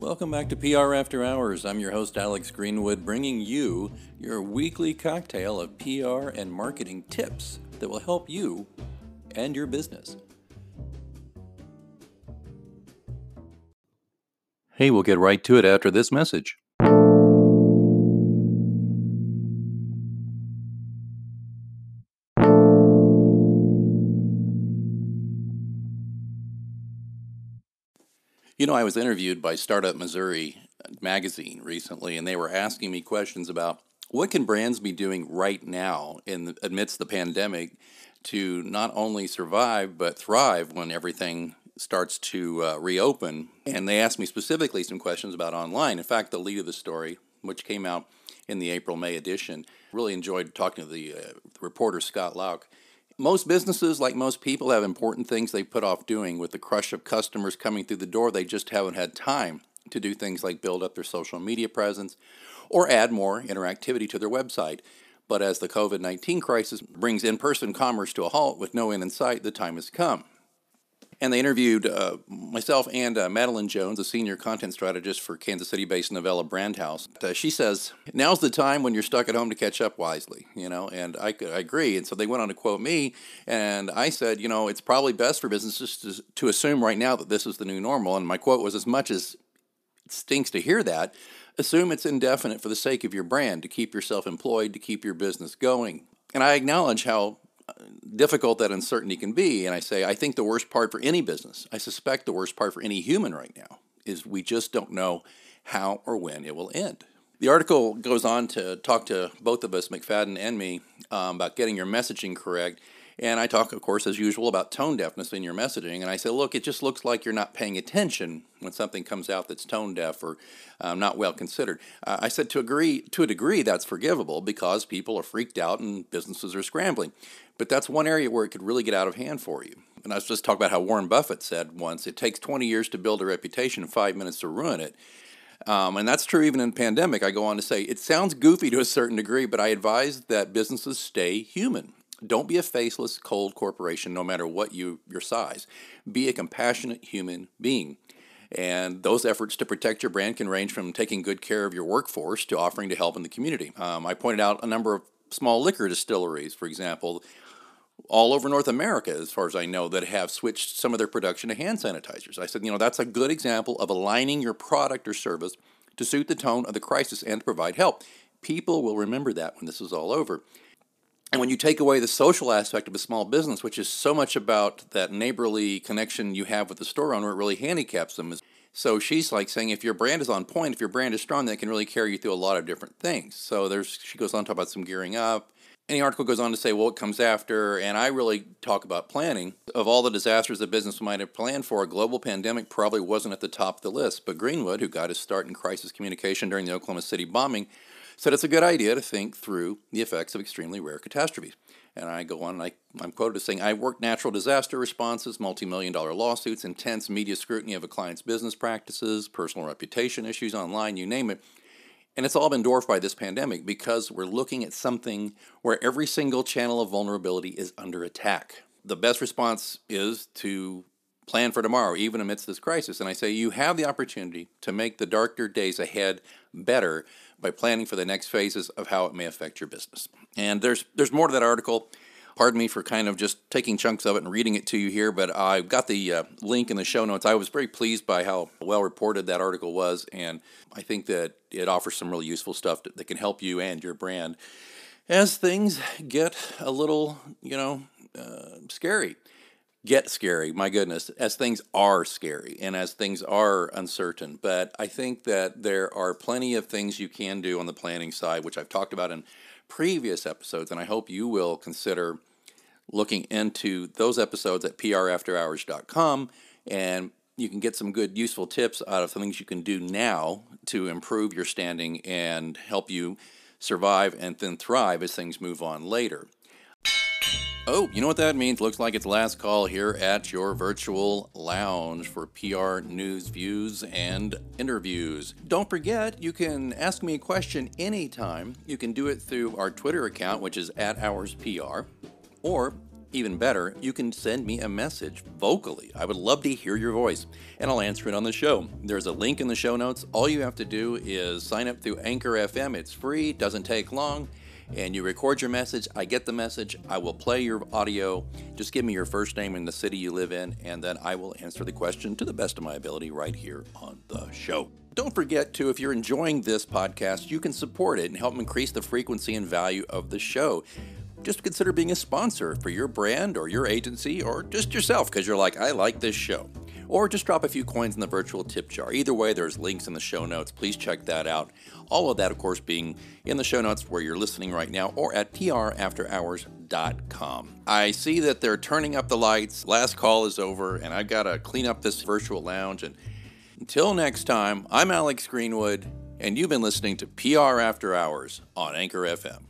Welcome back to PR After Hours. I'm your host, Alex Greenwood, bringing you your weekly cocktail of PR and marketing tips that will help you and your business. Hey, we'll get right to it after this message. You know, I was interviewed by Startup Missouri magazine recently, and they were asking me questions about what can brands be doing right now in the, amidst the pandemic to not only survive but thrive when everything starts to uh, reopen. And they asked me specifically some questions about online. In fact, the lead of the story, which came out in the April May edition, really enjoyed talking to the, uh, reporter Scott Lauk. Most businesses, like most people, have important things they put off doing. With the crush of customers coming through the door, they just haven't had time to do things like build up their social media presence or add more interactivity to their website. But as the COVID 19 crisis brings in person commerce to a halt with no end in sight, the time has come. And they interviewed uh, myself and uh, Madeline Jones, a senior content strategist for Kansas City based Novella Brand House. Uh, she says, Now's the time when you're stuck at home to catch up wisely, you know, and I, I agree. And so they went on to quote me, and I said, You know, it's probably best for businesses to, to assume right now that this is the new normal. And my quote was, As much as it stinks to hear that, assume it's indefinite for the sake of your brand, to keep yourself employed, to keep your business going. And I acknowledge how difficult that uncertainty can be. And I say, I think the worst part for any business, I suspect the worst part for any human right now, is we just don't know how or when it will end. The article goes on to talk to both of us, McFadden and me, um, about getting your messaging correct and I talk, of course, as usual, about tone deafness in your messaging. And I say, look, it just looks like you're not paying attention when something comes out that's tone deaf or um, not well considered. Uh, I said to agree to a degree that's forgivable because people are freaked out and businesses are scrambling. But that's one area where it could really get out of hand for you. And I was just talking about how Warren Buffett said once, it takes 20 years to build a reputation five minutes to ruin it. Um, and that's true even in pandemic. I go on to say it sounds goofy to a certain degree, but I advise that businesses stay human. Don't be a faceless, cold corporation, no matter what you your size. Be a compassionate human being. And those efforts to protect your brand can range from taking good care of your workforce to offering to help in the community. Um, I pointed out a number of small liquor distilleries, for example, all over North America, as far as I know, that have switched some of their production to hand sanitizers. I said, you know, that's a good example of aligning your product or service to suit the tone of the crisis and to provide help. People will remember that when this is all over. And when you take away the social aspect of a small business, which is so much about that neighborly connection you have with the store owner, it really handicaps them. So she's like saying, if your brand is on point, if your brand is strong, that can really carry you through a lot of different things. So there's, she goes on to talk about some gearing up. The article goes on to say, well, what comes after? And I really talk about planning. Of all the disasters the business might have planned for, a global pandemic probably wasn't at the top of the list. But Greenwood, who got his start in crisis communication during the Oklahoma City bombing, said it's a good idea to think through the effects of extremely rare catastrophes. And I go on, and I, I'm quoted as saying, I worked natural disaster responses, multi million dollar lawsuits, intense media scrutiny of a client's business practices, personal reputation issues online, you name it. And it's all been dwarfed by this pandemic because we're looking at something where every single channel of vulnerability is under attack. The best response is to plan for tomorrow, even amidst this crisis. And I say you have the opportunity to make the darker days ahead better by planning for the next phases of how it may affect your business. And there's there's more to that article. Pardon me for kind of just taking chunks of it and reading it to you here, but I've got the uh, link in the show notes. I was very pleased by how well reported that article was, and I think that it offers some really useful stuff that, can help you and your brand as things get a little, you know, uh, scary get scary, my goodness, as things are scary and as things are uncertain. But I think that there are plenty of things you can do on the planning side, which I've talked about in previous episodes, and I hope you will consider looking into those episodes at prafterhours.com and you can get some good useful tips out of things you can do now to improve your standing and help you survive and then thrive as things move on later. Oh, you know what that means? Looks like it's last call here at your virtual lounge for PR news, views, and interviews. Don't forget, you can ask me a question anytime. You can do it through our Twitter account, which is at HoursPR, or even better, you can send me a message vocally. I would love to hear your voice, and I'll answer it on the show. There's a link in the show notes. All you have to do is sign up through Anchor FM. It's free, doesn't take long, and you record your message. I get the message. I will play your audio. Just give me your first name and the city you live in, and then I will answer the question to the best of my ability right here on the show. Don't forget to, if you're enjoying this podcast, you can support it and help increase the frequency and value of the show just consider being a sponsor for your brand or your agency or just yourself because you're like, I like this show. Or just drop a few coins in the virtual tip jar. Either way, there's links in the show notes. Please check that out. All of that, of course, being in the show notes where you're listening right now or at prafterhours.com. I see that they're turning up the lights. Last call is over, and I've got to clean up this virtual lounge. And until next time, I'm Alex Greenwood, and you've been listening to PR After Hours on Anchor FM.